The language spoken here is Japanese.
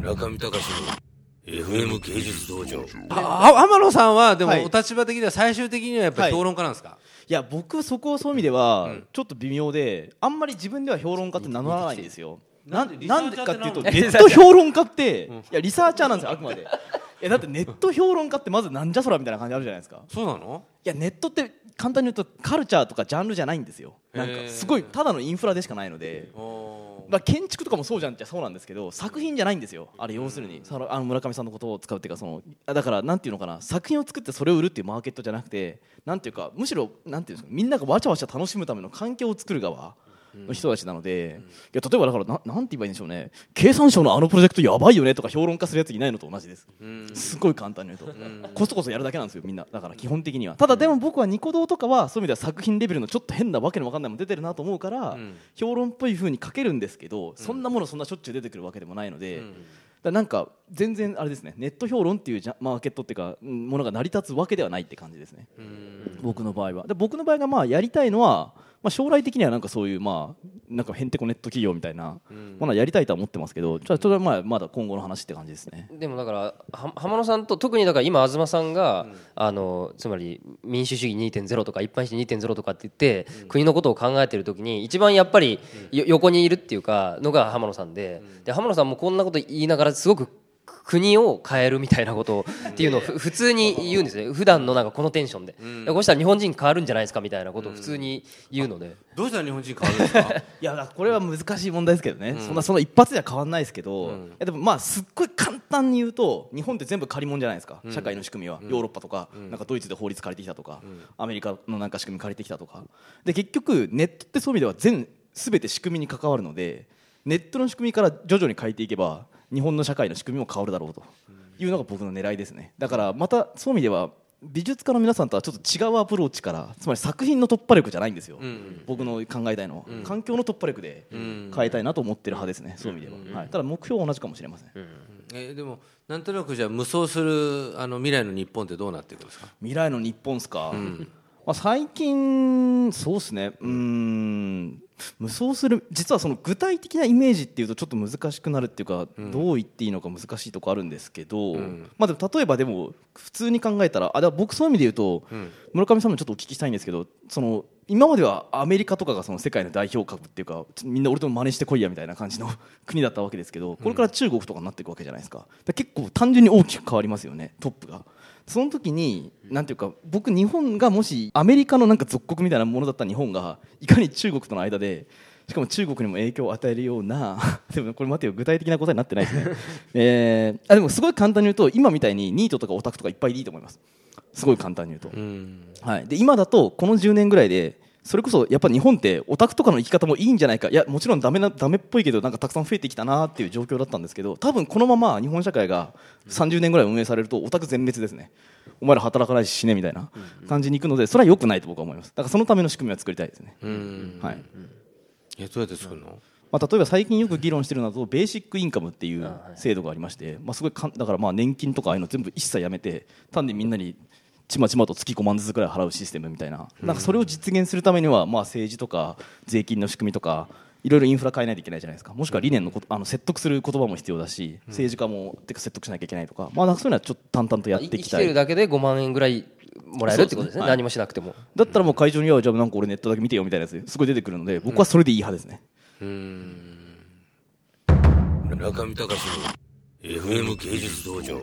中見隆の FM 芸術道場。あ天野さんはでもはい。お立場的には最終的にはやっぱり評論家なんですか、いや僕そこはそういう意味では、うん。ちょっと微妙であんまり自分では評論家って名乗らないんですよ。ななんんでなんでかっていうとネリット評論家って、いやリサーチャーなんですよあくまで。いやだってネット評論家ってまずなんじゃそらみたいな感じあるじゃないですか。そうなの？いやネットって簡単に言うとカルチャーとかジャンルじゃないんですよ。なんかすごいただのインフラでしかないのでまあ、建築とかもそうじゃんっちゃそうなんですけど作品じゃないんですよ。あれ要するに。そのあの村上さんのことを使うっていうかそのあだからなんていうのかな。作品を作ってそれを売るっていうマーケットじゃなくてなんていうかむしろなんていうんですかみんながわちゃわちゃ楽しむための環境を作る側の人たちなので、いや例えばだからななんて言えばいいんでしょうね。経産省のあのプロジェクトやばいよねとか評論家するやついないのと同じです、すごい簡単に言うと、コストコそやるだけなんですよみんな。だから基本的には。ただでも僕はニコ動とかはそういう意味では作品レベルのちょっと変なわけのわかんないもの出てるなと思うから、ん。評論っぽい風に書けるんですけど、そんなものそんなしょっちゅう出てくるわけでもないので、だなんか全然あれですねネット評論っていうマーケットっていうかうんものが成り立つわけではないって感じですね、僕の場合は。で僕の場合がまあやりたいのは、まあ、将来的にはなんかそういうまあなんかへんてこネット企業みたいなものはやりたいとは思ってますけど、ちょっとまあまだ今後の話って感じですね。でもだからは浜野さんと特にだから今東さんが、あのつまり民主主義2.0とか一般主義2.0とかって言って、国のことを考えてる時に一番やっぱりよ横にいるっていうかのが浜野さんで,、で浜野さんもこんなこと言いながらすごく国を変えるみたいなことっていうのをふ普通に言うんですね。普段のなんかこのテンションで、でこうしたら日本人変わるんじゃないですかみたいなことを普通に言うので、どうしたら日本人変わるんですか？いやこれは難しい問題ですけどね、そん。なそんな一発では変わらないですけど、いやでもまあすっごい簡単に言うと日本って全部借り物じゃないですか、社会の仕組みは、ヨーロッパとか,、なんかドイツで法律借りてきたとか、アメリカのなんか仕組み借りてきたとか。で結局ネットってそういう意味では全全て仕組みに関わるのでネットの仕組みから徐々に変えていけば日本の社会の仕組みも変わるだろうと。いうのが僕の狙いですね。だからまたそういう意味では美術家の皆さんとはちょっと違うアプローチからつまり作品の突破力じゃないんですよ、僕の考えたいのは、環境の突破力で変えたいなと思ってる派ですね、そういう意味では、はい、ただ目標は同じかもしれません、えーでもなんとなくじゃあ無双するあの未来の日本ってどうなっていくんですか？未来の日本っすか、まあ、最近そうですね。うーん無双する実はその具体的なイメージっていうとちょっと難しくなるっていうか、どう言っていいのか難しいとこあるんですけど、まあでも例えばでも普通に考えたらあでも僕そういう意味で言うと、村上さんもちょっとお聞きしたいんですけどその今まではアメリカとかがその世界の代表格っていうかみんな俺と真似してこいやみたいな感じの 国だったわけですけどこれから中国とかになっていくわけじゃないですか。で結構単純に大きく変わりますよねトップが。その時になんていうか僕日本がもしアメリカのなんか属国みたいなものだった日本がいかに中国との間でしかも中国にも影響を与えるような でもこれ待てよ具体的な答えになってないですね、えーあでもすごい簡単に言うと今みたいにニートとかオタクとかいっぱいでいいと思います。すごい簡単に言うと、はい、で今だとこの10年ぐらいでそれこそやっぱ日本ってオタクとかの生き方もいいんじゃないか。いやもちろんダメなダメっぽいけどなんかたくさん増えてきたなっていう状況だったんですけど多分このまま日本社会が30年ぐらい運営されるとオタク全滅ですね。お前ら働かないし死ねみたいな感じにいくのでそれは良くないと僕は思います。だからそのための仕組みは作りたいですね、はい。えどうやって作るの、まあ、例えば最近よく議論してるのだとベーシックインカムっていう制度がありまして、まあ、すごいかんだからまあ年金とかああいうの全部一切やめて単にみんなにちまちまと月5万ずつぐらい払うシステムみたいな。なんかそれを実現するためにはまあ政治とか税金の仕組みとかいろいろインフラ変えないといけないじゃないですか。もしくは理念のことあの説得する言葉も必要だし政治家もてか説得しなきゃいけないとか,、まあ、なんかそういうのはちょっと淡々とやって生きいきたい。てるだけで5万円ぐらいもらえるってことですね。何もしなくてもだったらもう会場にはじゃあなんか俺ネットだけ見てよみたいなやつすごい出てくるので僕はそれでいい派ですね、中見隆の FM 芸術道場